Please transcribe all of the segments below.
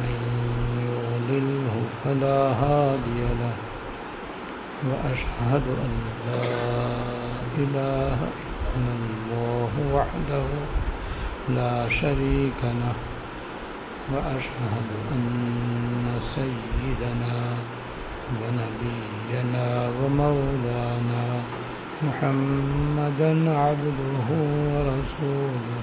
من يضلله فلا هادي له وأشهد أن لا إله إلا الله وحده لا شريك له وأشهد أن سيدنا ونبينا ومولانا محمدا عبده ورسوله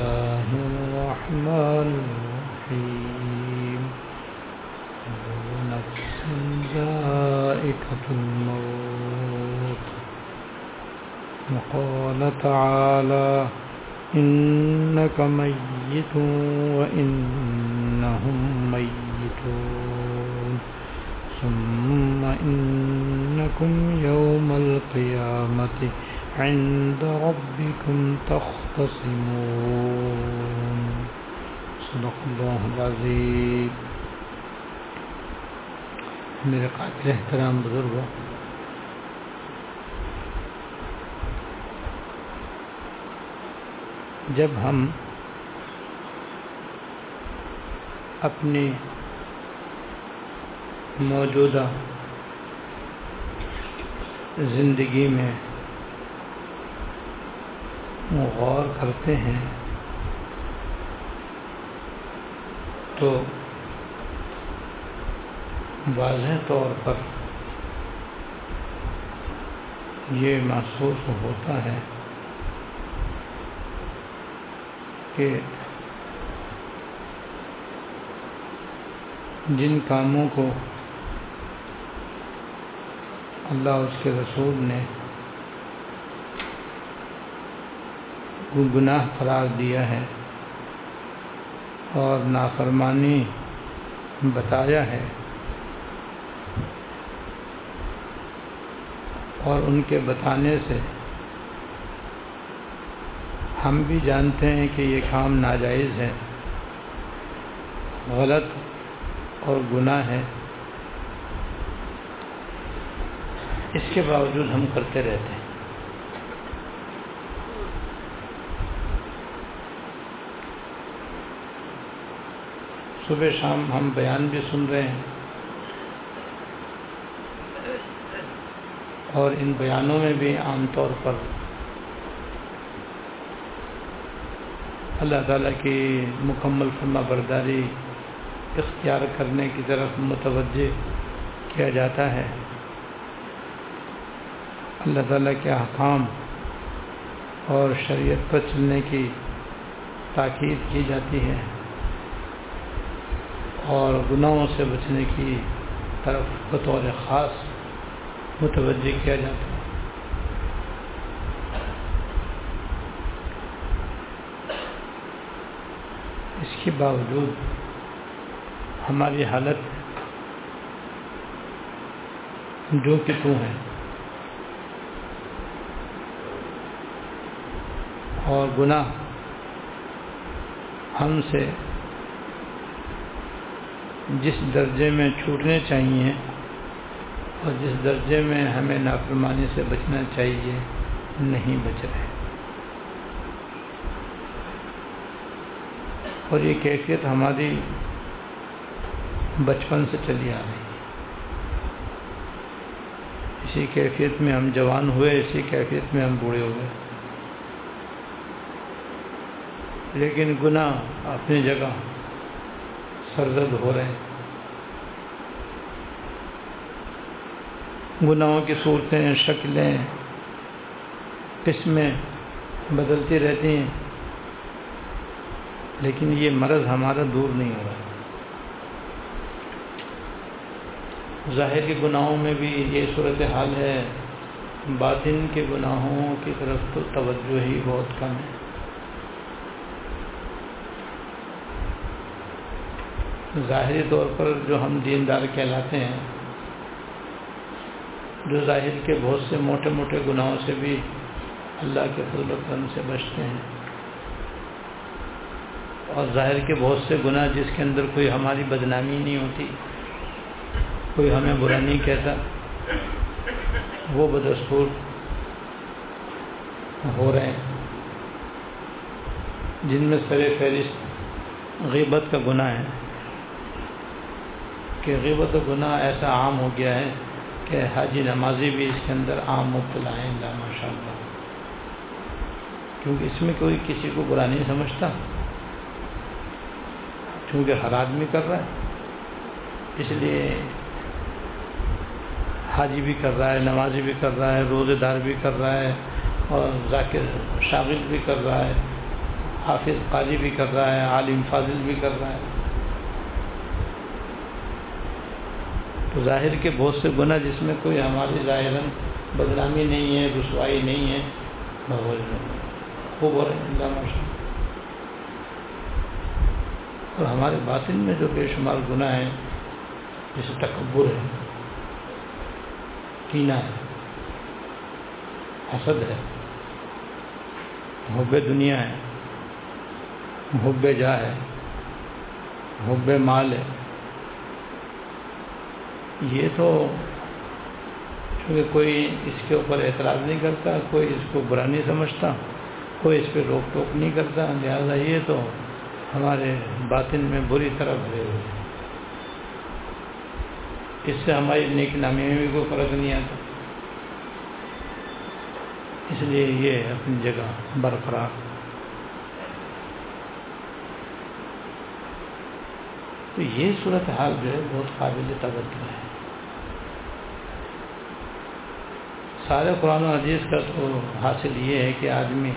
الله الرحمن الرحيم. نفس ذائقة الموت. وقال تعالى إنك ميت وإنهم ميتون. ثم إنكم يوم القيامة عند ربكم تختصمون. صدق الله العظيم. میرے قابل احترام بزرگوں، جب ہم اپنی موجودہ زندگی میں غور کرتے ہیں تو واضح طور پر یہ محسوس ہوتا ہے کہ جن کاموں کو اللہ اس کے رسول نے گناہ قرار دیا ہے اور نافرمانی بتایا ہے اور ان کے بتانے سے ہم بھی جانتے ہیں کہ یہ کام ناجائز ہے، غلط اور گناہ ہے۔ اس کے باوجود ہم کرتے رہتے ہیں۔ صبح شام ہم بیان بھی سن رہے ہیں اور ان بیانوں میں بھی عام طور پر اللہ تعالیٰ کی مکمل فرما برداری اختیار کرنے کی طرف متوجہ کیا جاتا ہے۔ اللہ تعالیٰ کے احکام اور شریعت پر چلنے کی تاکید کی جاتی ہے۔ اور گناہوں سے بچنے کی طرف بطور خاص متوجہ کیا جاتا ہے۔ اس کے باوجود ہماری حالت جو کہ تو ہے اور گناہ ہم سے جس درجے میں چھوٹنے چاہیے اور جس درجے میں ہمیں نافرمانی سے بچنا چاہیے، نہیں بچ رہے۔ اور یہ کیفیت ہماری بچپن سے چلی آ رہی ہے۔ اسی کیفیت میں ہم جوان ہوئے، اسی کیفیت میں ہم بوڑھے ہوئے۔ لیکن گناہ اپنی جگہ سرزد ہو رہے ہیں۔ گناہوں کی صورتیں، شکلیں، قسمیں بدلتی رہتی ہیں۔ لیکن یہ مرض ہمارا دور نہیں ہو رہا۔ ظاہر کے گناہوں میں بھی یہ صورت حال ہے۔ باطن کے گناہوں کی طرف تو توجہ ہی بہت کم ہے۔ ظاہری طور پر جو ہم دیندار کہلاتے ہیں، جو ظاہر کے بہت سے موٹے موٹے گناہوں سے بھی اللہ کے فضل و کرم سے بچتے ہیں۔ اور ظاہر کے بہت سے گناہ جس کے اندر کوئی ہماری بدنامی نہیں ہوتی، کوئی ہمیں برا نہیں کہتا، وہ بدستور ہو رہے ہیں۔ جن میں سر فہرست غیبت کا گناہ ہے۔ کہ غیبت و گناہ ایسا عام ہو گیا ہے کہ حاجی نمازی بھی اس کے اندر عام مبتلا ہیں ماشاء اللہ کیونکہ اس میں کوئی کسی کو برا نہیں سمجھتا، کیونکہ ہر آدمی کر رہا ہے۔ اس لیے حاجی بھی کر رہا ہے، نمازی بھی کر رہا ہے، روزے دار بھی کر رہا ہے، اور ذاکر شاغل بھی کر رہا ہے، حافظ قاضی بھی کر رہا ہے، عالم فاضل بھی کر رہا ہے۔ تو ظاہر کے بہت سے گناہ جس میں کوئی ہماری ظاہر بدنامی نہیں ہے، رسوائی نہیں ہے خوب ہو رہے ہیں، اللہ اور ہمارے باطن میں جو بے شمار گناہ ہیں، جیسے تکبر ہے، کینہ ہے، حسد ہے، محب دنیا ہے، محب جا ہے، محب مال ہے۔ یہ تو چونکہ کوئی اس کے اوپر اعتراض نہیں کرتا، کوئی اس کو برا نہیں سمجھتا، کوئی اس پہ روک ٹوک نہیں کرتا، لہٰذا یہ تو ہمارے باطن میں بری طرح بھرے ہوئے اس سے ہماری نیک نامی میں بھی کوئی فرق نہیں آتا۔ اس لیے یہ اپنی جگہ برقرار۔ تو یہ صورت حال جو ہے بہت قابل توجہ ہے۔ سارے قرآن و حدیث کا تو حاصل یہ ہے کہ آدمی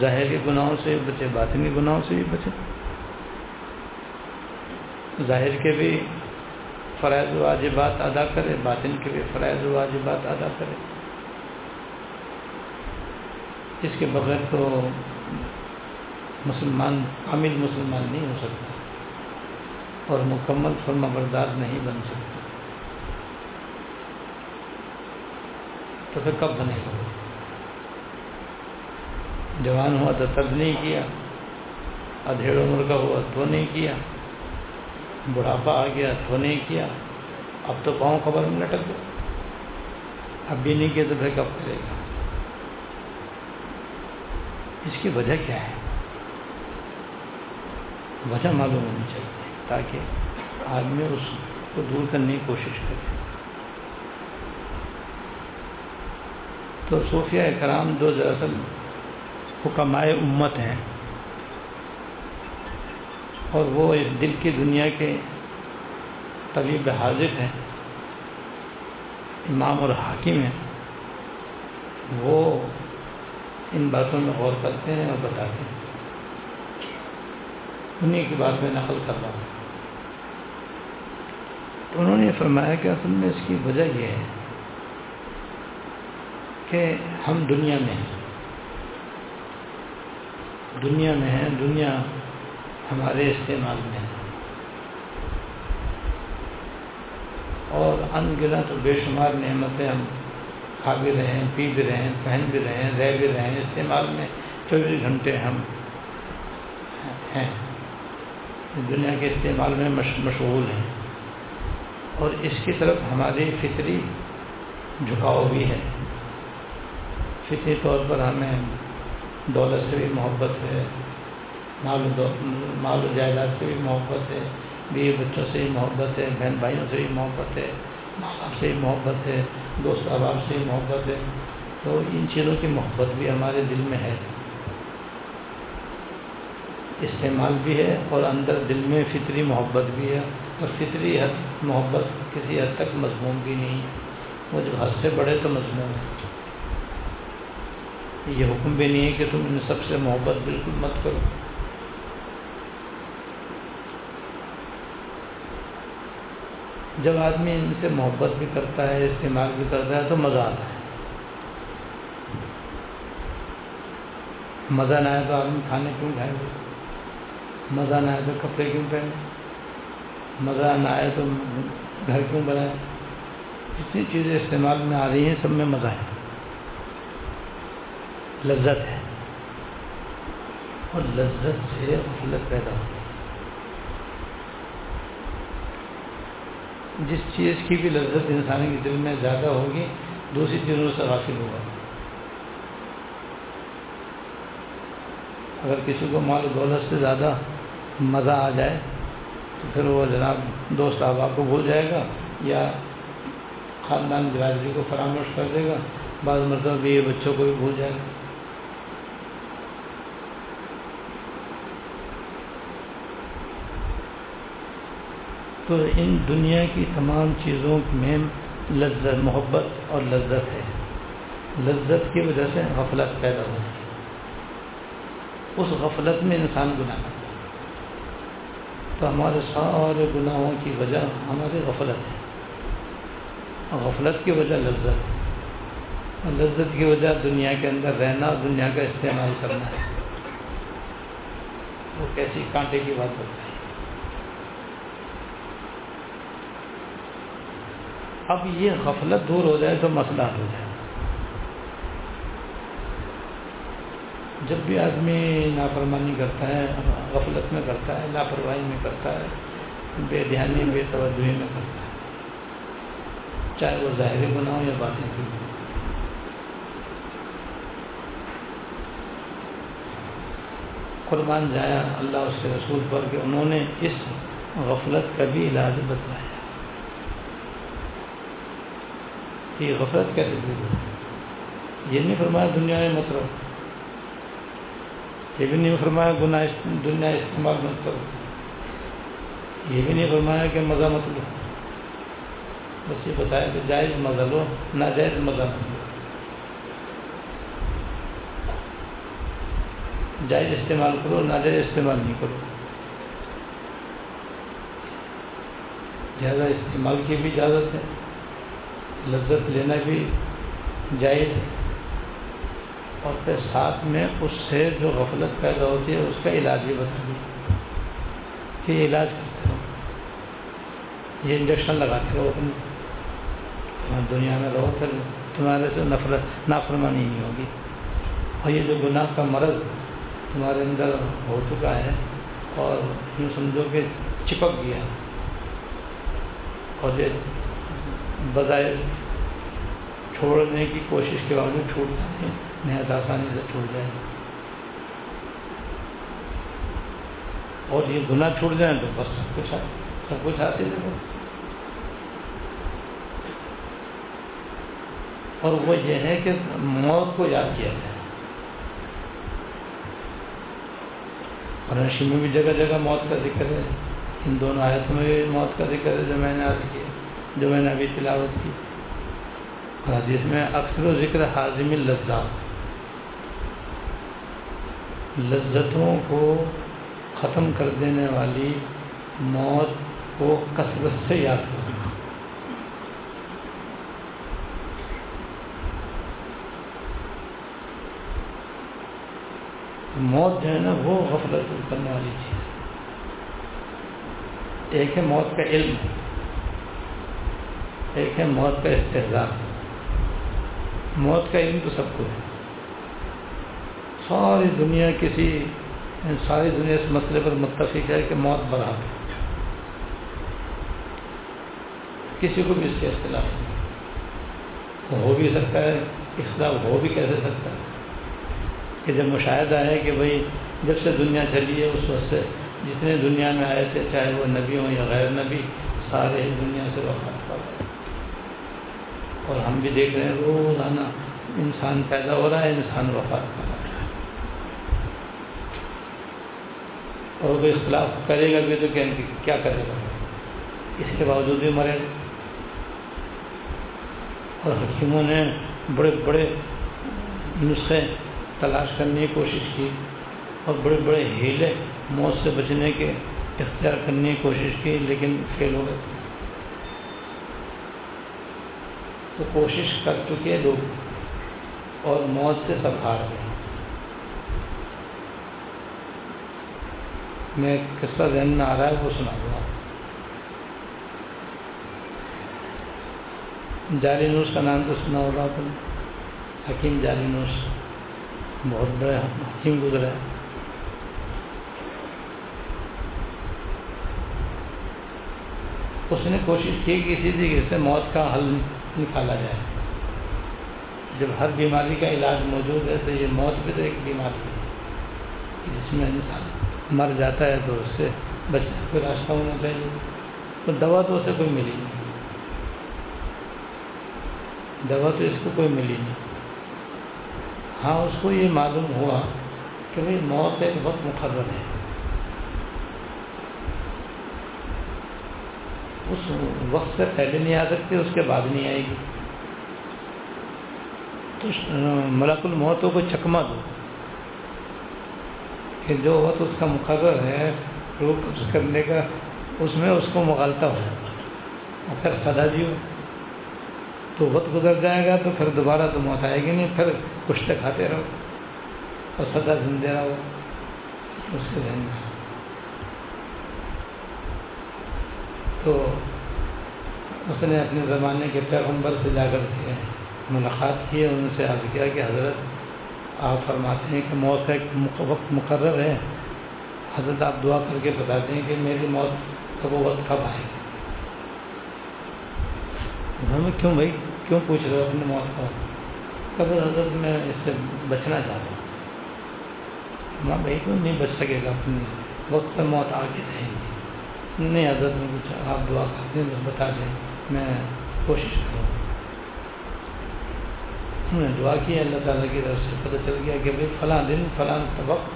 ظاہر کے گناہوں سے بچے، باطنی گناہوں سے بھی بچے۔ ظاہر کے بھی فرائض واجبات ادا کرے، باطن کے بھی فرائض واجبات ادا کرے۔ اس کے بغیر تو مسلمان، عامل مسلمان نہیں ہو سکتا۔ اور مکمل فرما بردار نہیں بن سکتا تو پھر کب بنے؟ گا جوان ہوا تو تب نہیں کیا ادھیڑ عمر کا ہوا تو نہیں کیا، بڑھاپا آ گیا تو نہیں کیا، اب تو پاؤں خبر میں لٹک گیا اب بھی نہیں کیا تو پھر کب کرے گا؟ اس کی وجہ کیا ہے؟ وجہ معلوم ہونی چاہیے۔ تاکہ آدمی اس کو دور کرنے کی کوشش کرے۔ تو صوفیہ کرام دو دراصل حکمائے امت ہیں، اور وہ اس دل کی دنیا کے طبیب حاضر ہیں، امام اور حاکم ہیں، وہ ان باتوں میں غور کرتے ہیں اور بتاتے ہیں۔ انہیں کی بات میں نقل کر رہا ہوں۔ تو انہوں نے فرمایا کہ اصل میں اس کی وجہ یہ ہے کہ ہم دنیا میں ہیں۔ دنیا میں ہیں، دنیا ہمارے استعمال میں ہے۔ اور ان گنت بے شمار نعمتیں ہم کھا بھی رہے ہیں پی بھی رہے ہیں پہن بھی رہے ہیں رہ بھی رہے ہیں، استعمال میں چوبیس گھنٹے ہم ہیں۔ دنیا کے استعمال میں مشغول ہیں۔ اور اس کی طرف ہماری فطری جھکاؤ بھی ہے۔ فطری طور پر ہمیں دولت سے بھی محبت ہے، مال مال و جائیداد سے بھی محبت ہے، بیوی بچوں سے بھی محبت ہے، بہن بھائیوں سے بھی محبت ہے، ماں باپ سے بھی محبت ہے، دوست احباب سے بھی محبت ہے۔ تو ان چیزوں کی محبت بھی ہمارے دل میں ہے۔ استعمال بھی ہے اور اندر دل میں فطری محبت بھی ہے۔ اور فطری حد، محبت کسی حد تک مضمون بھی نہیں۔ ہے وہ جب حد سے بڑھے تو مضمون ہے۔ یہ حکم بھی نہیں ہے کہ تم ان سب سے محبت بالکل مت کرو۔ جب آدمی ان سے محبت بھی کرتا ہے، استعمال بھی کرتا ہے تو مزہ آتا ہے۔ مزہ نہ آئے تو آدمی کھانے کیوں کھائے؟ گا مزہ نہ آئے تو کپڑے کیوں پہنے؟ مزہ نہ آئے تو گھر کیوں بنائے جتنی چیزیں استعمال میں آ رہی ہیں، سب میں مزہ ہے۔ لذت ہے۔ اور لذت سے غفلت پیدا ہوتی ہے۔ جس چیز کی بھی لذت انسان کے دل میں زیادہ ہوگی، دوسری چیزوں سے حاصل ہوگا۔ اگر کسی کو مال دولت سے زیادہ مزہ آ جائے تو پھر وہ جناب دوست احباب کو بھول جائے گا یا خاندان برادری کو فراموش کر دے گا۔ بعض مرتبہ بھی یہ بچوں کو بھی بھول جائے گا۔ تو ان دنیا کی تمام چیزوں میں لذت، محبت اور لذت ہے۔ لذت کی وجہ سے غفلت پیدا ہوتی ہے۔ اس غفلت میں انسان گناہ کرتا ہے۔ تو ہمارے سارے گناہوں کی وجہ ہماری غفلت ہے۔ اور غفلت کی وجہ لذت۔ ہے اور لذت کی وجہ دنیا کے اندر رہنا اور دنیا کا استعمال کرنا۔ ہے وہ کیسی کانٹے کی بات ہوتی ہے۔ اب یہ غفلت دور ہو جائے تو مسئلہ ہو جائے۔ جب بھی آدمی نافرمانی کرتا ہے، غفلت میں کرتا ہے، لاپرواہی میں کرتا ہے، بے دھیانی، بے توجہی میں کرتا ہے، چاہے وہ ظاہری گناہ ہو یا باتیں کی قربان جایا اللہ اس کے رسول پر کہ انہوں نے اس غفلت کا بھی علاج بتلایا۔ یہ غفلت کیسے دور یہ نہیں فرمایا دنیا میں مت رہو۔ یہ بھی نہیں فرمایا گناہ دنیا استعمال مت کرو۔ یہ بھی نہیں فرمایا کہ مزہ مت لو۔ بس یہ بتایا کہ جائز مزہ لو، ناجائز مزہ مت لو۔ جائز استعمال کرو، ناجائز استعمال نہیں کرو۔ زیادہ استعمال کی بھی اجازت ہے، لذت لینا بھی جائز ہے۔ اور پھر ساتھ میں اس سے جو غفلت پیدا ہوتی ہے، اس کا علاج بھی بتا دیں کہ یہ علاج کرتے رہو۔ یہ انجیکشن لگاتے رہو اپنی دنیا میں رہو، پھر تمہارے سے نفرت، نافرمانی نہیں ہوگی۔ اور یہ جو گناہ کا مرض تمہارے اندر ہو چکا ہے اور یوں سمجھو کہ چپک گیا اور یہ بظاہر چھوڑنے کی کوشش کے باوجود چھوٹتا نہیں۔ نہایت آسانی سے چھوٹ جائے اور یہ گناہ چھوٹ جائیں تو بس سب کچھ سب کچھ حاصل ہے۔ اور وہ یہ ہے کہ موت کو یاد کیا جائے۔ اور میں بھی جگہ جگہ موت کا ذکر ہے۔ ان دونوں آیتوں میں بھی موت کا ذکر ہے جو میں نے عرض کیا، جو میں نے ابھی تلاوت کی۔ اور حدیث میں اکثر و ذکر حاضم لذات۔ لذتوں کو ختم کر دینے والی موت کو کثرت سے یاد کرنا موت جو ہے نا وہ غفلت کرنے والی چیز ایک ہے موت کا علم، ایک ہے موت کا استحصال موت کا علم تو سب کو ہے۔ ساری دنیا کسی ساری دنیا اس مسئلے پر متفق ہے کہ موت برابر ہے۔ کسی کو بھی اس کے اختلاف نہیں۔ ہو بھی سکتا ہے، اختلاف ہو بھی کیسے سکتا ہے؟ کہ جب مشاہدہ ہے کہ بھائی جب سے دنیا چلی ہے، اس وقت سے جتنے دنیا میں آئے تھے، چاہے وہ نبی ہوں یا غیر نبی، سارے دنیا سے وفات پا گئے۔ اور ہم بھی دیکھ رہے ہیں، روزانہ انسان پیدا ہو رہا ہے، انسان وفات پا رہا ہے۔ اور کوئی اختلاف کرے گا بھی تو کیا کرے گا؟ اس کے باوجود بھی مرے۔ اور حکیموں نے بڑے بڑے نسخے تلاش کرنے کی کوشش کی اور بڑے بڑے ہیلے موت سے بچنے کے اختیار کرنے کی کوشش کی، لیکن فیل ہو گئے۔ تو کوشش کر چکے لوگ اور موت سے سب ہار گئے۔ میں قصہ ذہن میں آ رہا ہے وہ سنا دوں جاری نوس کا نام تو سنا ہوگا تم حکیم جاری نوس بہت بڑے حکیم گزرا ہے اس نے کوشش کی کہ اسی طریقے سے موت کا حل نکالا جائے۔ جب ہر بیماری کا علاج موجود ہے تو یہ موت بھی تو ایک بیماری ہے۔ جس میں انسان مر جاتا ہے تو اس سے بچنے کوئی راستہ ہونا چاہیے۔ تو دوا تو اسے کوئی ملی نہیں۔ دوا تو اس کو کوئی ملی نہیں۔ ہاں اس کو یہ معلوم ہوا کہ بھائی موت ایک وقت مقرر ہے۔ اس وقت سے پہلے نہیں آ سکتی، اس کے بعد نہیں آئے گی۔ تو ملک الموتوں کو چکما دو۔ کہ جو وقت اس کا مقرر ہے روک کرنے کا، اس میں اس کو مغالتا ہو اور پھر سدا جیو تو وقت گزر جائے گا تو پھر دوبارہ تو موت آئے گی نہیں، پھر کشتے کھاتے رہو۔ اور سدا زندے رہو۔ اس کے ذہن میں تو اس نے اپنے زمانے کے پیغمبر سے جا کر کے ملاقات کی ان سے عرض کیا کہ حضرت آپ فرماتے ہیں کہ موت کا ایک وقت مقرر ہے۔ حضرت آپ دعا کر کے بتاتے ہیں کہ میری موت کا وہ وقت کب آئے گی؟ میں کیوں بھائی؟ کیوں پوچھ رہے ہو اپنی موت کا کب حضرت میں اس سے بچنا چاہتا ہوں۔ ماں بھائی کیوں نہیں بچ سکے گا؟ اپنی وقت پر موت آ کے رہے گی۔ نہیں حضرت میں کچھ آپ دعا کرتے ہیں بتا دیں۔ میں کوشش کروں ہم نے دعا کی، اللہ تعالیٰ کی طرف سے پتہ چل گیا کہ بھائی فلاں دن فلاں وقت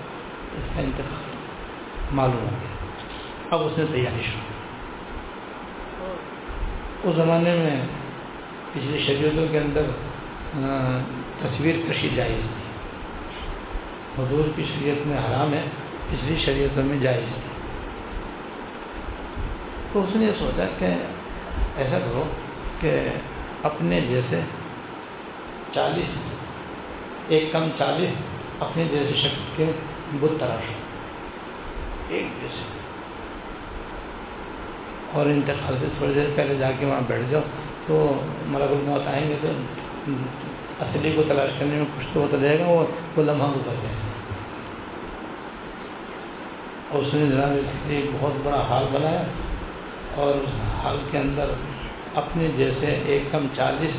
اس کا انتخاب معلوم ہو گیا۔ اب اس نے تیاری شروع اس زمانے میں پچھلی شریعتوں کے اندر تصویر کشی جائز تھی۔ حضور کی شریعت میں حرام ہے، پچھلی شریعتوں میں جائز تھی۔ تو اس نے یہ سوچا کہ ایسا کرو کہ اپنے جیسے چالیس ایک کم چالیس اپنے جیسے شکل کے بت تراش ایک جیسے۔ اور انتقال سے تھوڑی دیر پہلے جا کے وہاں بیٹھ جاؤ تو ملک الموت آئیں گے تو اصلی کو تلاش کرنے میں کچھ تو ہوتا رہے گا وہ لمحہ گزر جائے گا۔ اور اس نے جناب ایک بہت بڑا حال بنایا اور اس حال کے اندر اپنے جیسے ایک کم چالیس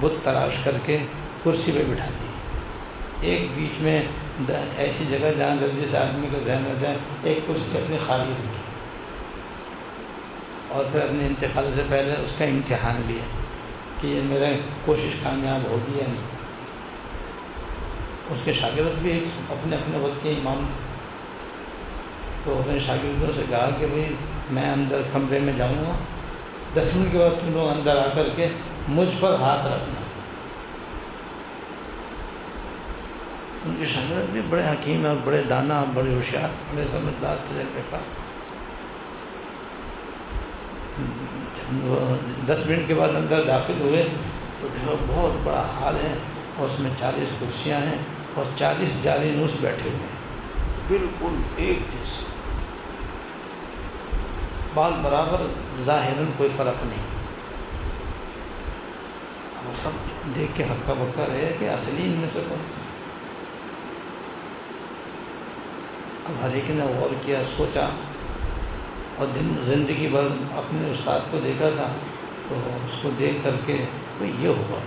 بت تلاش کر کے کرسی پہ بٹھا دی ایک بیچ میں ایسی جگہ جہاں جلدی سے آدمی کا ذہن رہتا ہے، ایک کرسی اپنی خالی رکھی اور پھر اپنے انتقال سے پہلے اس کا امتحان لیا کہ یہ میرا کوشش کامیاب ہوگی یا نہیں۔ اس کے شاگرد بھی اپنے اپنے وقت کے امام تو اپنے شاگردوں سے کہا کہ بھائی، میں اندر کمرے میں جاؤں گا۔ دس منٹ کے بعد تم لوگ اندر آ کر کے مجھ پر ہاتھ رکھنا۔ ان کے شاگرد بھی بڑے حکیم ہیں بڑے دانا بڑے ہوشیار بڑے سمجھدار تھے پاس۔ دس منٹ کے بعد اندر داخل ہوئے تو دیکھو بہت بڑا حال ہے۔ اور اس میں چالیس کرسیاں ہیں اور چالیس جالی نوس بیٹھے ہوئے ہیں۔ بالکل ایک جیسے۔ بال برابر ظاہر کوئی فرق نہیں وہ سب دیکھ کے ہکا بکا رہے کہ اصلی ان میں سے کون؟ اب ہر ایک نے غور کیا، سوچا اور دن زندگی بھر اپنے استاد کو دیکھا تھا تو اس کو دیکھ کر کے کوئی یہ ہوا۔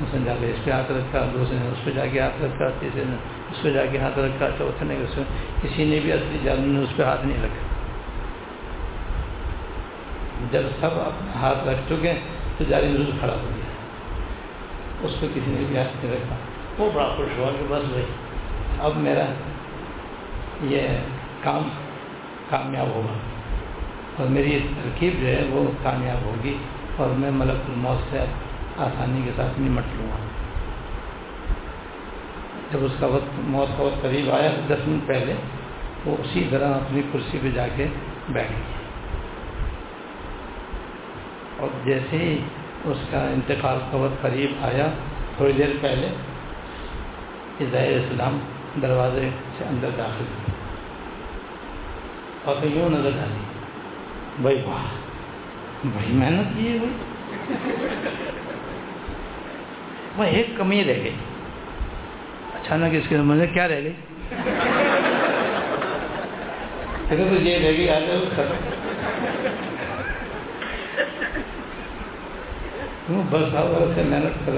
اس نے جا کے اس پہ ہاتھ رکھا دوسرے نے اس پہ جا کے ہاتھ رکھا، تیسرے نے اس پہ جا کے ہاتھ رکھا، چوتھے نے اس کسی نے بھی اصلی جانور نے اس پہ ہاتھ نہیں رکھا۔ جب سب اپنا ہاتھ رکھ چکے تو جاری نظر کھڑا ہو گیا۔ اس پہ کسی نے بھی ہاتھ نہیں رکھا۔ وہ بڑا خوش ہوا کہ بس بھائی اب میرا یہ کام کامیاب ہوگا۔ اور میری یہ ترکیب جو ہے وہ کامیاب ہوگی۔ اور میں ملک الموت سے آسانی کے ساتھ نمٹ لوں گا۔ جب اس کا وقت موت کا وقت قریب آیا، دس منٹ پہلے وہ اسی طرح اپنی کرسی پہ جا کے بیٹھ گئی اور جیسے ہی اس کا انتقال کا وقت قریب آیا، تھوڑی دیر پہلے عزائر اسلام دروازے سے اندر داخل ہوئی اور یوں نظر ڈالی۔ بھائی واہ، بڑی محنت کی ہے بھائی۔ وہ ایک کمی رہ گئی۔ اچانک اس کے مجھے کیا رہ گئی؟ تو یہ رہ گئی، آج بس سے محنت کر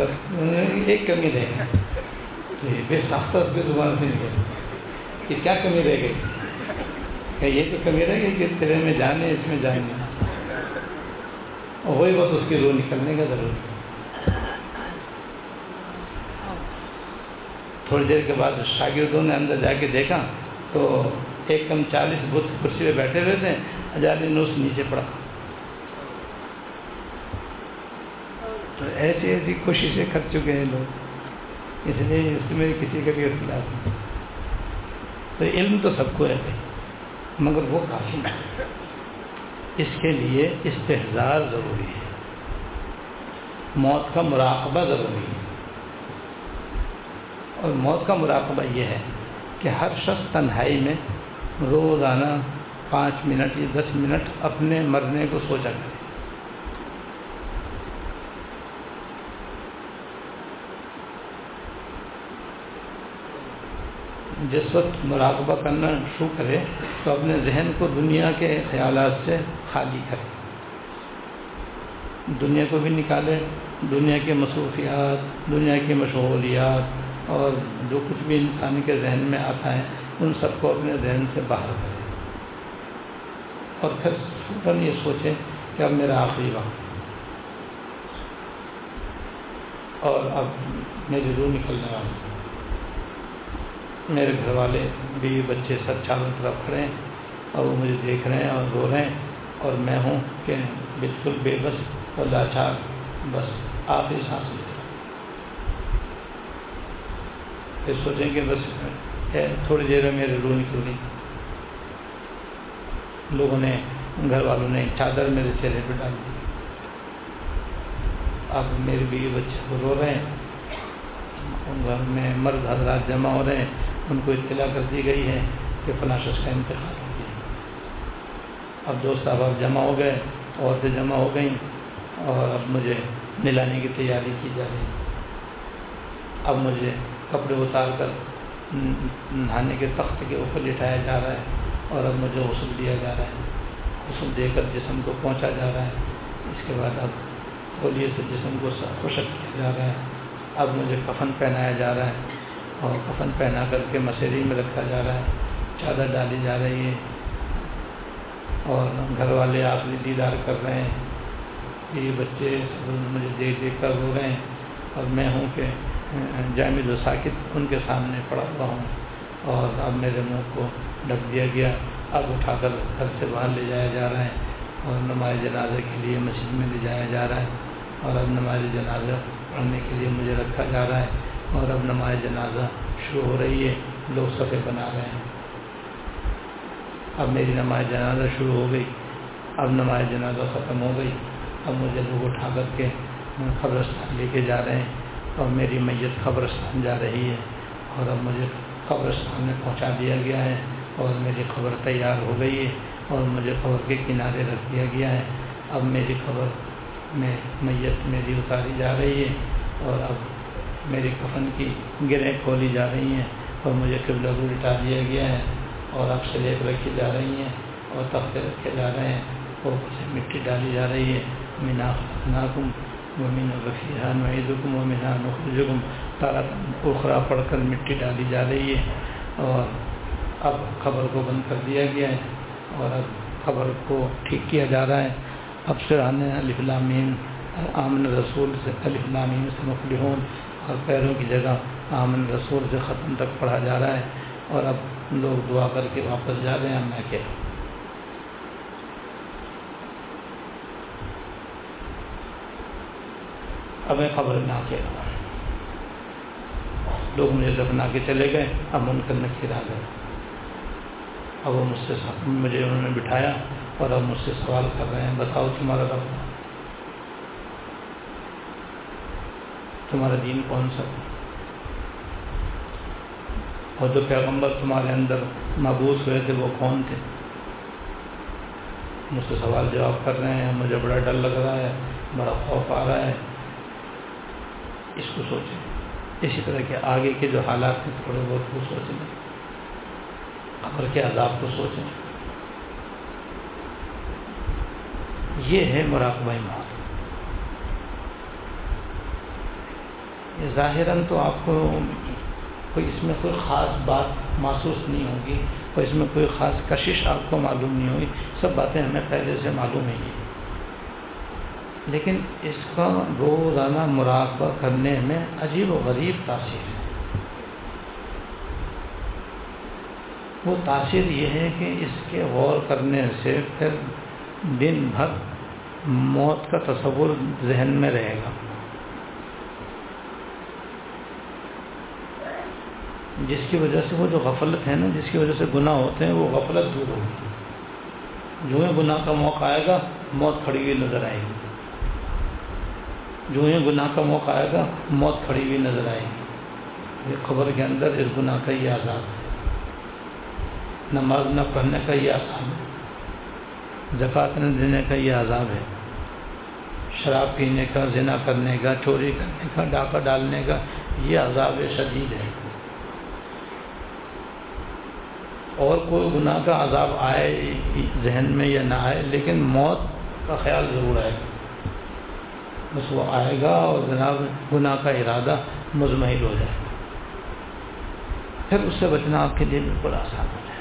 ایک کمی رہ گئی۔ جی، بے ساختہ پہ زبان سے نکل۔ کہ کیا کمی رہ گئی؟ کہ یہ تو کمی رہ گئی کہ تیرے میں جانے اس میں جانے اور وہی بس اس کی روح نکلنے کا ضرورت تھوڑی دیر کے بعد شاگردوں نے اندر جا کے دیکھا تو ایک کم چالیس بت کرسی پہ بیٹھے ہوئے تھے۔ ہزار نوس نیچے پڑا تو ایسی ایسی کوششیں کر چکے ہیں لوگ۔ اس لیے اس میں کسی کا بھی اختلاف نہیں۔ تو علم تو سب کو ہے مگر وہ کافی نہیں اس کے لیے استحصال ضروری ہے۔ موت کا مراقبہ ضروری ہے۔ اور موت کا مراقبہ یہ ہے کہ ہر شخص تنہائی میں روزانہ پانچ منٹ یا دس منٹ اپنے مرنے کو سوچا کرے۔ جس وقت مراقبہ کرنا شروع کرے تو اپنے ذہن کو دنیا کے خیالات سے خالی کرے۔ دنیا کو بھی نکالے، دنیا کے مصروفیات، دنیا کی مشغولیات اور جو کچھ بھی انسان کے ذہن میں آتا ہے، ان سب کو اپنے ذہن سے باہر کرے۔ اور پھر فوراً یہ سوچے کہ اب میرا آخری وقت۔ اور اب میری روح نکلنے والی۔ میرے گھر والے بیوی بچے سب چاروں طرف کھڑے ہیں اور وہ مجھے دیکھ رہے ہیں اور رو رہے ہیں اور میں ہوں کہ بالکل بے بس اور لاچار بس آخری سانس لے پھر سوچیں کہ بس تھوڑی دیر میں میرے روح نکل گئی۔ لوگوں نے، گھر والوں نے چادر میرے چہرے پہ ڈال دی۔ اب میرے بیوی بچے کو رو رہے ہیں۔ گھر میں مرد حضرات جمع ہو رہے ہیں۔ ان کو اطلاع کر دی گئی ہے کہ فلاں شخص کا انتخاب ہو گیا۔ اب دوست احباب جمع ہو گئے، عورتیں جمع ہو گئیں اور اب مجھے نلانے کی تیاری کی جا رہی اب مجھے کپڑے اتار کر نہانے کے تخت کے اوپر لٹایا جا رہا ہے اور اب مجھے غسل دیا جا رہا ہے۔ غسل دے کر جسم کو پہنچا جا رہا ہے۔ اس کے بعد اب ہولیے سے جسم کو خشک کیا جا رہا ہے۔ اب مجھے کفن پہنایا جا رہا ہے۔ اور کفن پہنا کر کے مسیری میں رکھا جا رہا ہے، چادر ڈالی جا رہی ہے اور گھر والے آخری دیدار کر رہے ہیں کہ یہ بچے مجھے دیکھ دیکھ کر رو رہے ہیں اور میں ہوں کہ جامد و ساکت ان کے سامنے پڑا ہوا ہوں اور اب میرے منہ کو ڈھک دیا گیا۔ اب اٹھا کر گھر سے باہر لے جایا جا رہا ہے اور نماز جنازہ کے لیے مسجد میں لے جایا جا رہا ہے اور اب نماز جنازہ پڑھنے کے لیے مجھے رکھا جا رہا ہے۔ اور اب نماز جنازہ شروع ہو رہی ہے، لوگ صفحے بنا رہے ہیں۔ اب میری نماز جنازہ شروع ہو گئی، اب نماز جنازہ ختم ہو گئی، اب مجھے لوگ اٹھا کر کے قبرستان لے کے جا رہے ہیں۔ اور میری میت قبرستان جا رہی ہے اور اب مجھے قبرستان میں پہنچا دیا گیا ہے اور میری خبر تیار ہو گئی ہے اور مجھے خبر کے کنارے رکھ دیا گیا ہے۔ اب میری خبر میں میت میری اتاری جا رہی ہے اور اب میری کفن کی گریں کھولی جا رہی ہیں اور مجھے قبلہ کو لٹا دیا گیا ہے اور اب سلیب رکھی جا رہی ہیں اور تختے رکھے جا رہے ہیں اور اسے مٹی ڈالی جا رہی ہے۔ مینا ناکم ومین الرفیحان وعیدکم ومنہ نخرجکم۔ تارا اخرا پڑھ کر مٹی ڈالی جا رہی ہے اور اب خبر کو بند کر دیا گیا ہے اور اب خبر کو ٹھیک کیا جا رہا ہے۔ اب سرانے الفلامین آمن رسول سے الفلامین سے مفلحون اور پیروں کی جگہ آمن رسول سے ختم تک پڑھا جا رہا ہے اور اب لوگ دعا کر کے واپس جا رہے ہیں میں اکیلا اب میں خبر نہ اکیلا لوگ مجھے دفنا کے چلے گئے اب من کر نکیر آ گئے۔ اب وہ مجھ سے مجھے انہوں نے بٹھایا اور اب مجھ سے سوال کر رہے ہیں، بتاؤ تمہارا رب تمہارا دین کون سا؟ اور جو پیغمبر تمہارے اندر مابوس ہوئے تھے وہ کون تھے؟ مجھ سے سوال جواب کر رہے ہیں، مجھے بڑا ڈر لگ رہا ہے، بڑا خوف آ رہا ہے۔ اس کو سوچیں۔ اسی طرح کے آگے کے جو حالات ہیں، تھوڑے بہت کو سوچیں۔ قبر کے عذاب کو سوچیں۔ یہ ہے مراقبہ موت یہ ظاہراً تو آپ کو کوئی اس میں کوئی خاص بات محسوس نہیں ہوگی اور اس میں کوئی خاص کشش آپ کو معلوم نہیں ہوگی سب باتیں ہمیں پہلے سے معلوم ہی ہیں۔ لیکن اس کا روزانہ مراقبہ کرنے میں عجیب و غریب تاثیر ہے۔ وہ تاثیر یہ ہے کہ اس کے غور کرنے سے پھر دن بھر موت کا تصور ذہن میں رہے گا۔ جس کی وجہ سے وہ جو غفلت ہے نا، جس کی وجہ سے گناہ ہوتے ہیں، وہ غفلت دور ہوگی جو ہی گناہ کا موقع آئے گا، موت کھڑی ہوئی نظر آئے گی۔ جو ہی گناہ کا موقع آئے گا، موت کھڑی ہوئی نظر آئے گی۔ یہ خبر کے اندر اس گناہ کا یہ آزاد ہے۔ نماز نہ پڑھنے کا یہ آزاد ہے۔ زکوٰۃ نہ دینے کا یہ عذاب ہے۔ شراب پینے کا، زنا کرنے کا، چوری کرنے کا، ڈاکہ ڈالنے کا یہ عذاب شدید ہے۔ اور کوئی گناہ کا عذاب آئے ذہن میں یا نہ آئے، لیکن موت کا خیال ضرور آئے گا۔ بس وہ آئے گا اور جناب گناہ کا ارادہ مزمحل ہو جائے گا۔ پھر اس سے بچنا آپ کے لیے بالکل آسان ہو جائے گا۔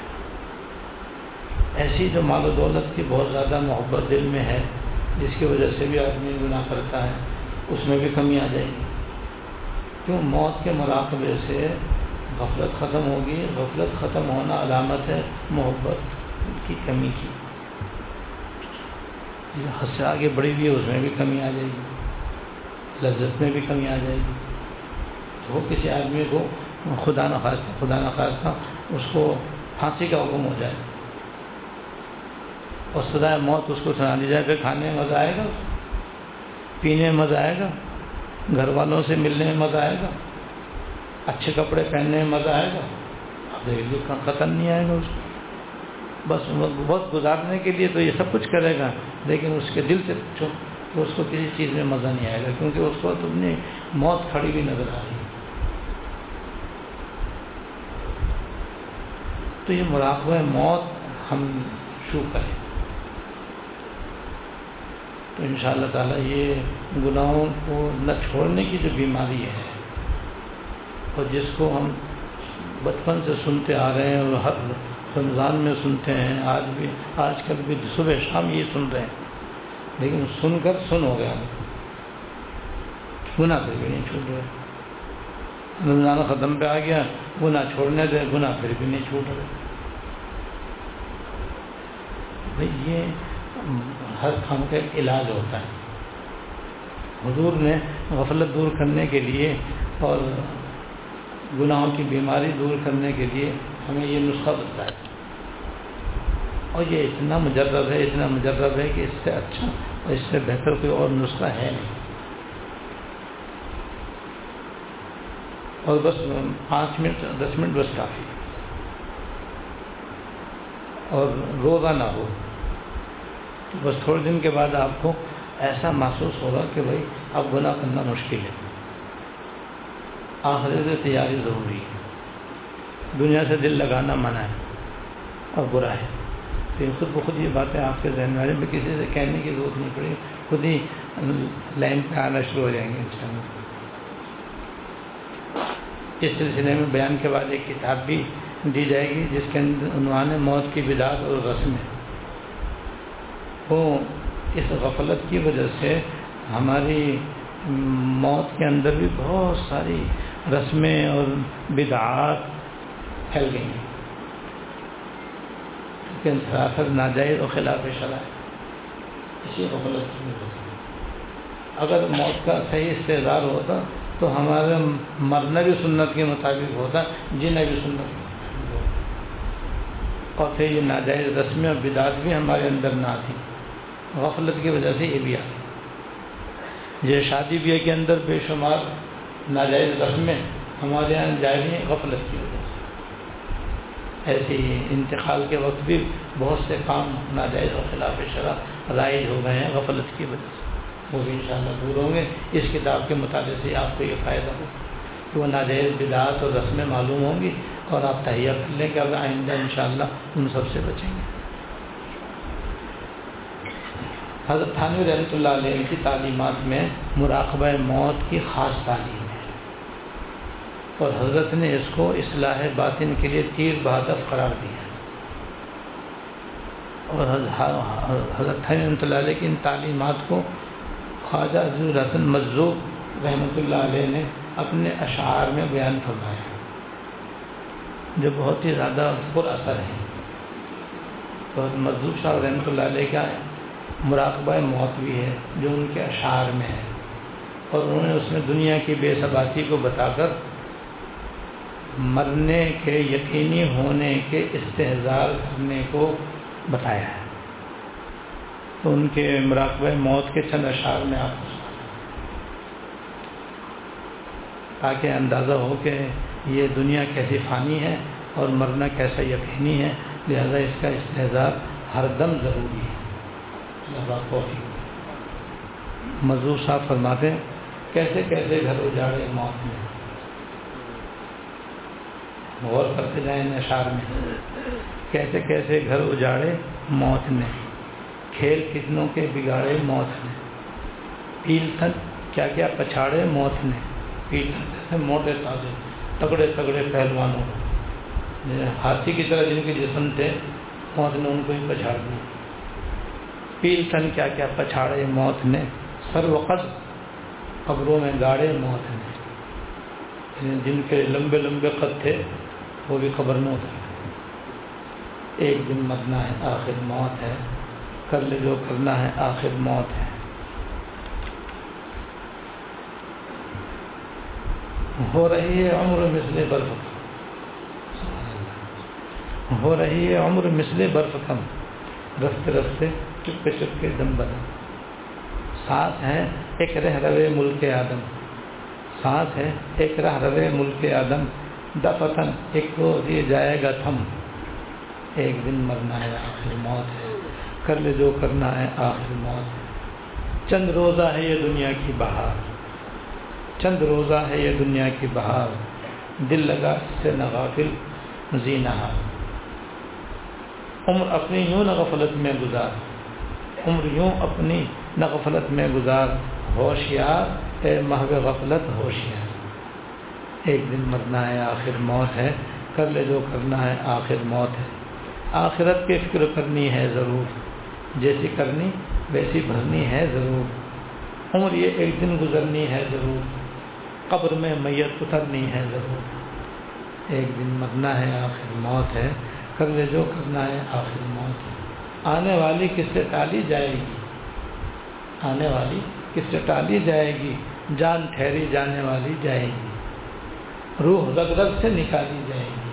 ایسی جو مال و دولت کی بہت زیادہ محبت دل میں ہے، جس کی وجہ سے بھی آدمی گناہ کرتا ہے، اس میں بھی کمی آ جائے گی۔ کیوں؟ موت کے مراقبے سے غفلت ختم ہوگی۔ غفلت ختم ہونا علامت ہے، محبت کی کمی کی۔ حد سے آگے بڑھی ہوئی ہے، اس میں بھی کمی آ جائے گی۔ لذت میں بھی کمی آ جائے گی۔ وہ کسی آدمی کو خدا نخواستہ خدا نخواستہ اس کو پھانسی کا حکم ہو جائے۔ اور سدائے موت اس کو سنا دی جائے پھر کھانے میں مزہ آئے گا، پینے میں مزہ آئے گا، گھر والوں سے ملنے میں مزہ آئے گا۔ اچھے کپڑے پہننے میں مزہ آئے گا؟ اب ختم نہیں آئے گا اس کو۔ بس وقت گزارنے کے لیے تو یہ سب کچھ کرے گا، لیکن اس کے دل سے پوچھو تو اس کو کسی چیز میں مزہ نہیں آئے گا، کیونکہ اس کو تم نے موت کھڑی بھی نظر آ رہی ہے۔ تو یہ مراقبہ موت ہم شروع کریں۔ تو ان شاء اللہ تعالیٰ یہ گناہوں کو نہ چھوڑنے کی جو بیماری ہے اور جس کو ہم بچپن سے سنتے آ رہے ہیں اور ہر رمضان میں سنتے ہیں، آج بھی، آج کل بھی صبح شام یہ سن رہے ہیں۔ لیکن سن کر سن ہو گیا۔ گناہ پھر بھی نہیں چھوٹ رہے۔ رمضان ختم پہ آ گیا، گناہ چھوڑنے دے، گناہ پھر بھی نہیں چھوٹ رہے۔ بھائی، یہ ہر کام کا ایک علاج ہوتا ہے۔ حضور نے غفلت دور کرنے کے لیے اور گناہوں کی بیماری دور کرنے کے لیے ہمیں یہ نسخہ بتایا ہے۔ اور یہ اتنا مجرب ہے، اتنا مجرب ہے کہ اس سے اچھا اور اس سے بہتر کوئی اور نسخہ ہے نہیں۔ اور بس پانچ منٹ، دس منٹ بس کافی۔ اور روزہ نہ ہو۔ تو بس تھوڑے دن کے بعد آپ کو ایسا محسوس ہوگا کہ بھائی، اب گناہ کرنا مشکل ہے۔ آخر سے تیاری ضروری ہے۔ دنیا سے دل لگانا منع ہے اور برا ہے۔ پھر خود بخود یہ باتیں آپ کے ذہن والے میں کسی سے کہنے کی ضرورت نہیں پڑی خود ہی لائن پہ آنا شروع ہو جائیں گے ان شاء اللہ اس سلسلے میں بیان کے بعد ایک کتاب بھی دی جائے گی، جس کے اندر عنوان موت کی بدعت اور رسمیں وہ اس غفلت کی وجہ سے ہماری موت کے اندر بھی بہت ساری رسمیں اور بدعات پھیل گئی ہیں۔ کہ انصرافت ناجائز اور خلاف شرح اسی غفلت کی وجہ سے اگر موت کا صحیح استعدار ہوتا تو ہمارا مرنا بھی سنت کے مطابق ہوتا جینا بھی سنت کے مطابق ہوتا اور پھر یہ ناجائز رسمیں اور بدعت بھی ہمارے اندر نہ آتی۔ غفلت کی وجہ سے یہ بھی آتی۔ یہ شادی بیاہ کے اندر بے شمار ناجائز رسمیں ہمارے یہاں جاری ہیں، غفلت کی وجہ سے۔ ایسے ہی انتقال کے وقت بھی بہت سے کام ناجائز اور خلاف شرح رائج ہو گئے ہیں غفلت کی وجہ سے۔ وہ بھی انشاءاللہ دور ہوں گے۔ اس کتاب کے مطالعے سے آپ کو یہ فائدہ ہو کہ وہ ناجائز بدعات اور رسمیں معلوم ہوں گی اور آپ تہیا کر لیں کہ اب آئندہ انشاءاللہ ان سب سے بچیں گے۔ حضرت تھانوی رحمۃ اللہ علیہ کی تعلیمات میں مراقبہ موت کی خاص تعلیم۔ اور حضرت نے اس کو اصلاح باطن کے لیے تیر بہادف قرار دیا۔ اور حضرت تھانوی رحمۃ اللہ علیہ کی ان تعلیمات کو خواجہ عزیز الحسن مجذوب رحمۃ اللہ علیہ نے اپنے اشعار میں بیان فرمایا۔ جو بہت ہی زیادہ پر اثر ہے۔ تو مجذوب شاہ رحمۃ اللہ علیہ کا مراقبہ موت بھی ہے، جو ان کے اشعار میں ہے۔ اور انہوں نے اس میں دنیا کی بے ثباتی کو بتا کر مرنے کے یقینی ہونے کے استحصال کرنے کو بتایا ہے۔ تو ان کے مراقبہ موت کے چند اشعار میں آپ تاکہ اندازہ ہو کہ یہ دنیا کیسی فانی ہے اور مرنا کیسا یقینی ہے، لہذا اس کا استحصال ہر دم ضروری ہے۔ مزور صاحب فرماتے ہیں، کیسے کیسے گھر اجاڑے موت میں؟ غور کرتے جائیں اشعار میں۔ کیسے کیسے گھر اجاڑے موت نے۔ کھیل کتنوں کے بگاڑے موت نے۔ پیل تھن کیا کیا پچھاڑے موت نے۔ پیل تھن جیسے موٹے تازے، تگڑے تگڑے پہلوانوں۔ ہاتھی کی طرح جن کے جسم تھے، موت نے ان کو ہی پچھاڑ دیا۔ پیل تھن کیا کیا پچھاڑے موت نے۔ سر وقت قبروں میں گاڑے موت نے۔ جن کے لمبے لمبے قد تھے وہ بھی خبر نو تھے ایک دن مرنا ہے، آخر موت ہے۔ کر لے جو کرنا ہے، آخر موت ہے۔ ہو رہی ہے عمر مثل برف۔ ہو رہی ہے عمر مثل برف کم۔ رستے رستے چپکے چپکے دم بدم سانس ہے ایک رہ روے ملک آدم۔ سانس ہے ایک رہ روے ملک آدم۔ دفتن ایک کو دیے جائے گا تھم۔ ایک دن مرنا ہے، آخر موت ہے۔ کر لے جو کرنا ہے، آخر موت ہے۔ چند روزہ ہے یہ دنیا کی بہار۔ چند روزہ ہے یہ دنیا کی بہار۔ دل لگا اس سے نغافل زینہ۔ عمر اپنی یوں نہ غفلت میں گزار۔ عمر یوں اپنی نہ غفلت میں گزار۔ ہوشیار، اے محو غفلت ہوشیار۔ ایک دن مرنا ہے، آخر موت ہے۔ کر لے جو کرنا ہے، آخر موت ہے۔ آخرت کی فکر کرنی ہے ضرور۔ جیسی کرنی، ویسی بھرنی ہے ضرور۔ عمر یہ ایک دن گزرنی ہے ضرور۔ قبر میں میت اترنی ہے ضرور۔ ایک دن مرنا ہے، آخر موت ہے۔ کر لے جو کرنا ہے، آخر موت ہے۔ آنے والی کس سے ٹالی جائے گی؟ آنے والی کس سے ٹالی جائے گی؟ جان ٹھہری جانے والی جائے گی۔ روح رگ رگ سے نکالی جائے گی،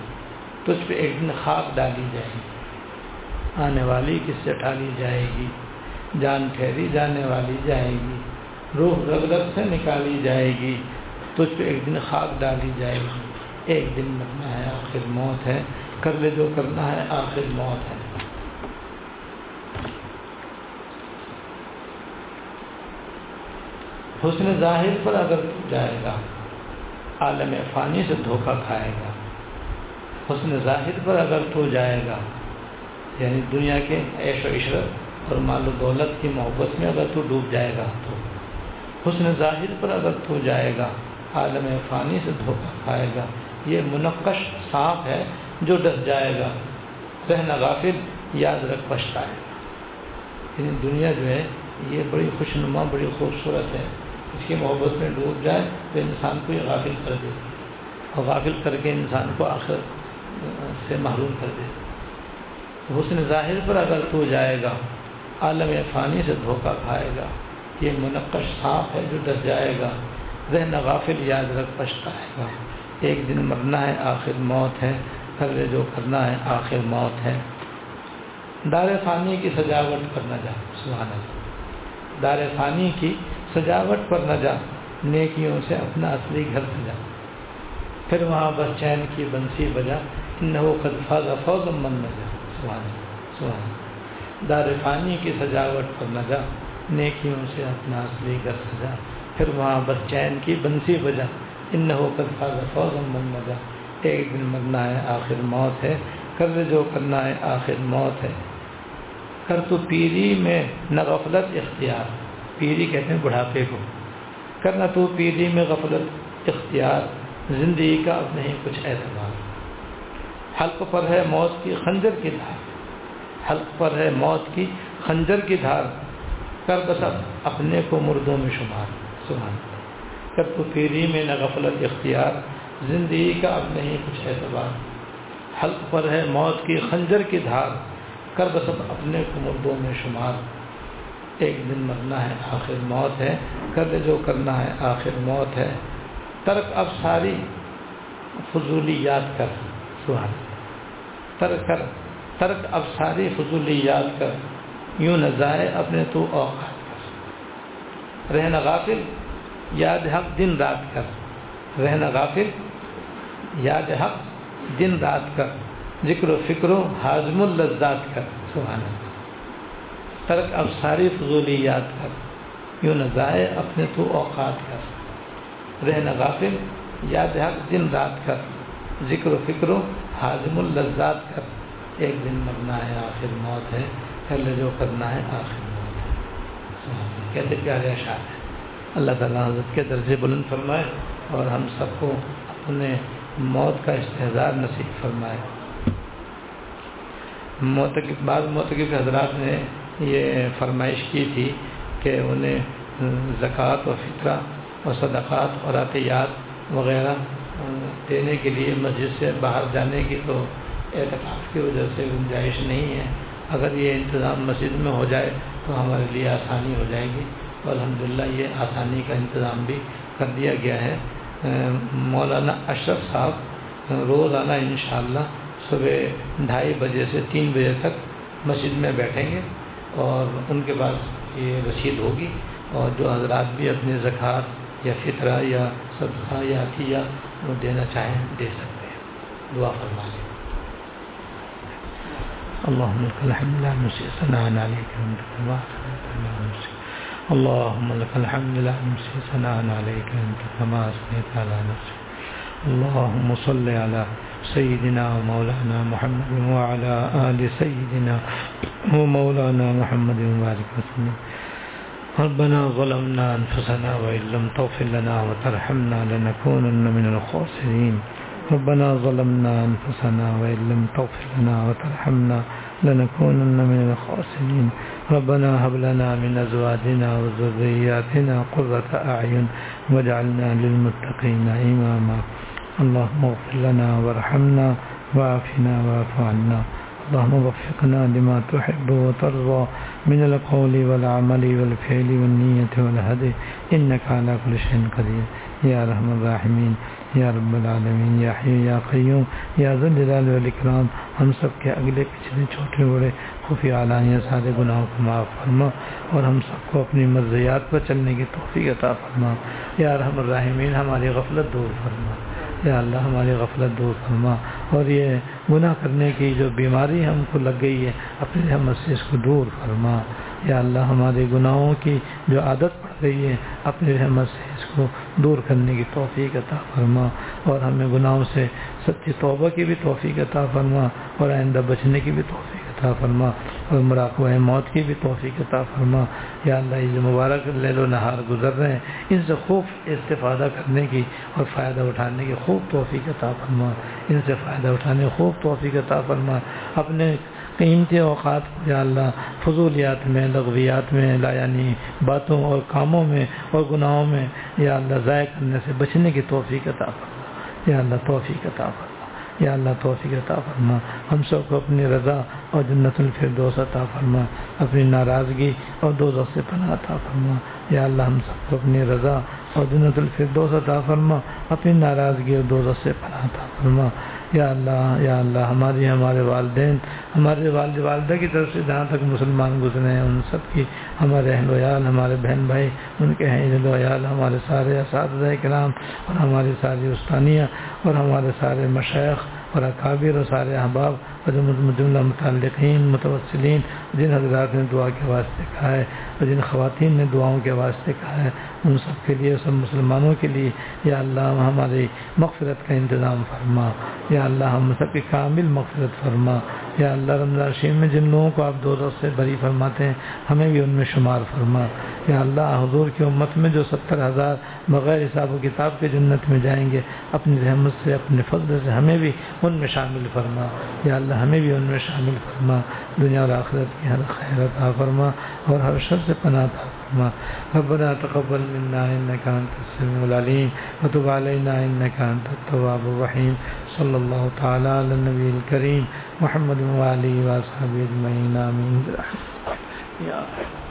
تجھ پہ ایک دن خاک ڈالی جائے گی، آنے والی کس سے ٹھالی جائے گی، جان ٹھہری جانے والی جائے گی، روح رگ رگ سے نکالی جائے گی، تجھ پہ ایک دن خاک ڈالی جائے گی۔ ایک دن مرنا ہے، آخر موت ہے، کر لے جو کرنا ہے، آخر موت ہے۔ حسن ظاہر پر اگر تو جائے گا۔ عالم فانی سے دھوکہ کھائے گا۔ حسن ظاہر پر اگر تو جائے گا یعنی دنیا کے عیش و عشرت اور مال و دولت کی محبت میں اگر تو ڈوب جائے گا تو۔ حسن ظاہر پر اگر تو جائے گا، عالم فانی سے دھوکہ کھائے گا۔ یہ منقش صاف ہے جو ڈس جائے گا۔ رہنا غافل، یاد رکھ پچھتائے گا۔ یعنی دنیا جو ہے، یہ بڑی خوشنما، بڑی خوبصورت ہے۔ اس کی محبت میں ڈوب جائے تو انسان کو یہ غافل کر دے اور غافل کر کے انسان کو آخر سے محروم کر دے حسن ظاہر پر اگر تو جائے گا، عالم فانی سے دھوکہ کھائے گا، یہ منقش صاف ہے جو ڈر جائے گا، ذہن غافل یاد رکھ پچھتائے گا۔ ایک دن مرنا ہے، آخر موت ہے کر جو کرنا ہے، آخر موت ہے۔ دار فانی کی سجاوٹ پر نہ جا سبحان اللہ۔ دار فانی کی سجاوٹ پر نہ جا، نیکیوں سے اپنا اصلی گھر سجا پھر وہاں بس چین کی بنسی بجا نہ وہ خد فوز من نہ جا۔ سبحان سبحان دار فانی کی سجاوٹ پر نہ جا، نیکیوں سے اپنا اصلی گھر سجا پھر وہاں بس چین کی بنسی بجا ان ہو کر فاض فوز من نہ ایک دن مرنا ہے آخر موت ہے، کر جو کرنا ہے آخر موت ہے۔ کر تو پیری میں نہ غفلت اختیار۔ پیری کہتے ہیں بڑھاپے کو۔ کرنا تو پیری میں غفلت، اختیار، زندگی کا اب نہیں، کچھ اعتبار۔ حلق پر ہے موت کی خنجر کی دھار۔ حلق پر ہے موت کی خنجر کی دھار۔ کر بس اپنے کو مردوں میں شمار۔ سبحان کر تو پیری میں نہ غفلت، اختیار، زندگی کا اب نہیں، کچھ اعتبار۔ حلق پر ہے موت کی خنجر کی دھار۔ کر بس اپنے کو مردوں میں شمار۔ ایک دن مرنا ہے، آخر موت ہے۔ کر جو کرنا ہے، آخر موت ہے۔ ترک اب ساری فضولی یاد کر سہان ترک کر۔ ترک اب ساری فضولی یاد کر۔ یوں نہ ضائع اپنے تو اوقات کر۔ رہنا غافل، یاد حق دن رات کر۔ رہنا غافل، یاد حق دن رات کر۔ ذکر و فکر و حاضم اللذات کر۔ سہانا ترک اب ساری فضولی یاد کر یوں نہ ضائع اپنے تو اوقات کر۔ رہنا غافل، یاد حق دن رات کر۔ ذکر و فکر و حاضم اللذات کر۔ ایک دن مرنا ہے، آخر موت ہے۔ پہلے جو کرنا ہے، آخر موت ہے۔ کہتے پیارے اشعار ہے اللہ تعالیٰ حضرت کے درجے بلند فرمائے اور ہم سب کو اپنے موت کا استحظار نصیب فرمائے۔ موتقب بعض موتقب حضرات نے یہ فرمائش کی تھی کہ انہیں زکوٰۃ و فطرہ و صدقات اور عطیات وغیرہ دینے کے لیے مسجد سے باہر جانے کی تو اعتکاف کی وجہ سے گنجائش نہیں ہے۔ اگر یہ انتظام مسجد میں ہو جائے تو ہمارے لیے آسانی ہو جائے گی۔ اور الحمد یہ آسانی کا انتظام بھی کر دیا گیا ہے۔ مولانا اشرف صاحب روزانہ انشاءاللہ صبح ڈھائی بجے سے تین بجے تک مسجد میں بیٹھیں گے۔ اور ان کے پاس یہ رسید ہوگی اور جو حضرات بھی اپنے زکوٰۃ یا فطرہ یا صدقہ یا عطیہ دینا چاہیں دے سکتے ہیں۔ دعا فرما لیں اللهم لك الحمد لا نحصي ثناء عليك انت كما اللهم لك الحمد لا نحصي ثناء عليك انت كما اثنيت على نفسك اللهم صل على سيدنا ومولانا محمد وعلى آل سيدنا ومولانا محمد وبارك وسلم. ربنا ظلمنا أنفسنا وإن لم تغفر لنا وترحمنا لنكونن من الخاسرين. ربنا ظلمنا أنفسنا وإن لم تغفر لنا وترحمنا لنكونن من الخاسرين. ربنا هب لنا من أزواجنا وذرياتنا قرة أعين واجعلنا للمتقين إماما. اللهم اغفر لنا وارحمنا وعافنا واعف عنا. اللهم وفقنا لما تحب وترضى من القول والعمل والفعل والنية والهدي. إنك على كل شيء قدير. يا رحم الراحمين. یا رب العالمین یا حی یا قیوم یا ذل جلال والاکرام ہم سب کے اگلے، پچھلے، چھوٹے، بڑے خفی عالانیہ سارے گناہوں کو معاف فرما اور ہم سب کو اپنی مرضیات پر چلنے کی توفیق عطا فرما. یا رحم الرحمین ہماری غفلت دور فرما. یا اللہ ہماری غفلت دور فرما اور یہ گناہ کرنے کی جو بیماری ہم کو لگ گئی ہے، اپنے ہم سے اس کو دور فرما۔ یا اللہ ہمارے گناہوں کی جو عادت پڑ گئی ہے، اپنے رحمت سے اس کو دور کرنے کی توفیق عطا فرما۔ اور ہمیں گناہوں سے سچی توبہ کی بھی توفیق عطا فرما اور آئندہ بچنے کی بھی توفیق عطا فرما اور مراقبہ موت کی بھی توفیق عطا فرما۔ یا اللہ یہ جو مبارک لہل و نہار گزر رہے ہیں۔ ان سے خوب استفادہ کرنے کی اور فائدہ اٹھانے کی خوب توفیق عطا فرما۔ ان سے فائدہ اٹھانے خوب توفیق عطا فرما۔ اپنے قیمتی اوقات یا اللہ، فضولیات میں، لغویات میں، لا یعنی باتوں اور کاموں میں اور گناہوں میں یا اللہ، ضائع کرنے سے بچنے کی توفیق عطا فرما۔ یا اللہ، توفیق عطا فرما۔ یا اللہ توفیق عطا فرما۔ ہم سب کو اپنی رضا اور جنت الفردوس عطا فرما۔ اپنی ناراضگی اور دو سے پناہ عطا فرما۔ یا اللہ ہم سب کو اپنی رضا اور جنت الفردوس عطا فرما۔ اپنی ناراضگی اور دو سے پناہ عطا فرما۔ یا اللہ یا اللہ، ہماری ہمارے والدین۔ ہمارے والد، والدہ کی طرف سے جہاں تک مسلمان گزرے ہیں، ان سب کی ہمارے اہل ویال ہمارے بہن بھائی، ان کے اہل ویال ہمارے سارے اساتذہ کرام اور ہماری ساری استانیہ اور ہمارے سارے مشیخ اور اکابر اور سارے احباب جملہ متعلقین، متوسلین، جن حضرات نے دعا کے واسطے کہا ہے اور جن خواتین نے دعاؤں کے واسطے کہا ہے، ان سب کے لیے، سب مسلمانوں کے لیے یا اللہ ہماری مغفرت کا انتظام فرما، یا اللہ ہم سب کی کامل مغفرت فرما۔ یا اللہ رمضان شیم میں جن لوگوں کو آپ دو سے بری فرماتے ہیں، ہمیں بھی ان میں شمار فرما۔ یا اللہ، حضور کی امت میں جو ستر ہزار بغیر حساب و کتاب کے جنت میں جائیں گے، اپنی رحمت سے، اپنے فضل سے ہمیں بھی ان میں شامل فرما۔ یا اللہ، ہمیں بھی ان میں شامل فرما۔ دنیا اور آخرت کی ہر خیر عطا فرما اور ہر شر سے پناہ عطا فرما ربنا تقبل منا انك انت السميع العليم. وتب علينا انك انت التواب الرحيم. صلى الله تعالى على النبي الكريم. محمد وعلى اله وصحبه اجمعين امين يا رب.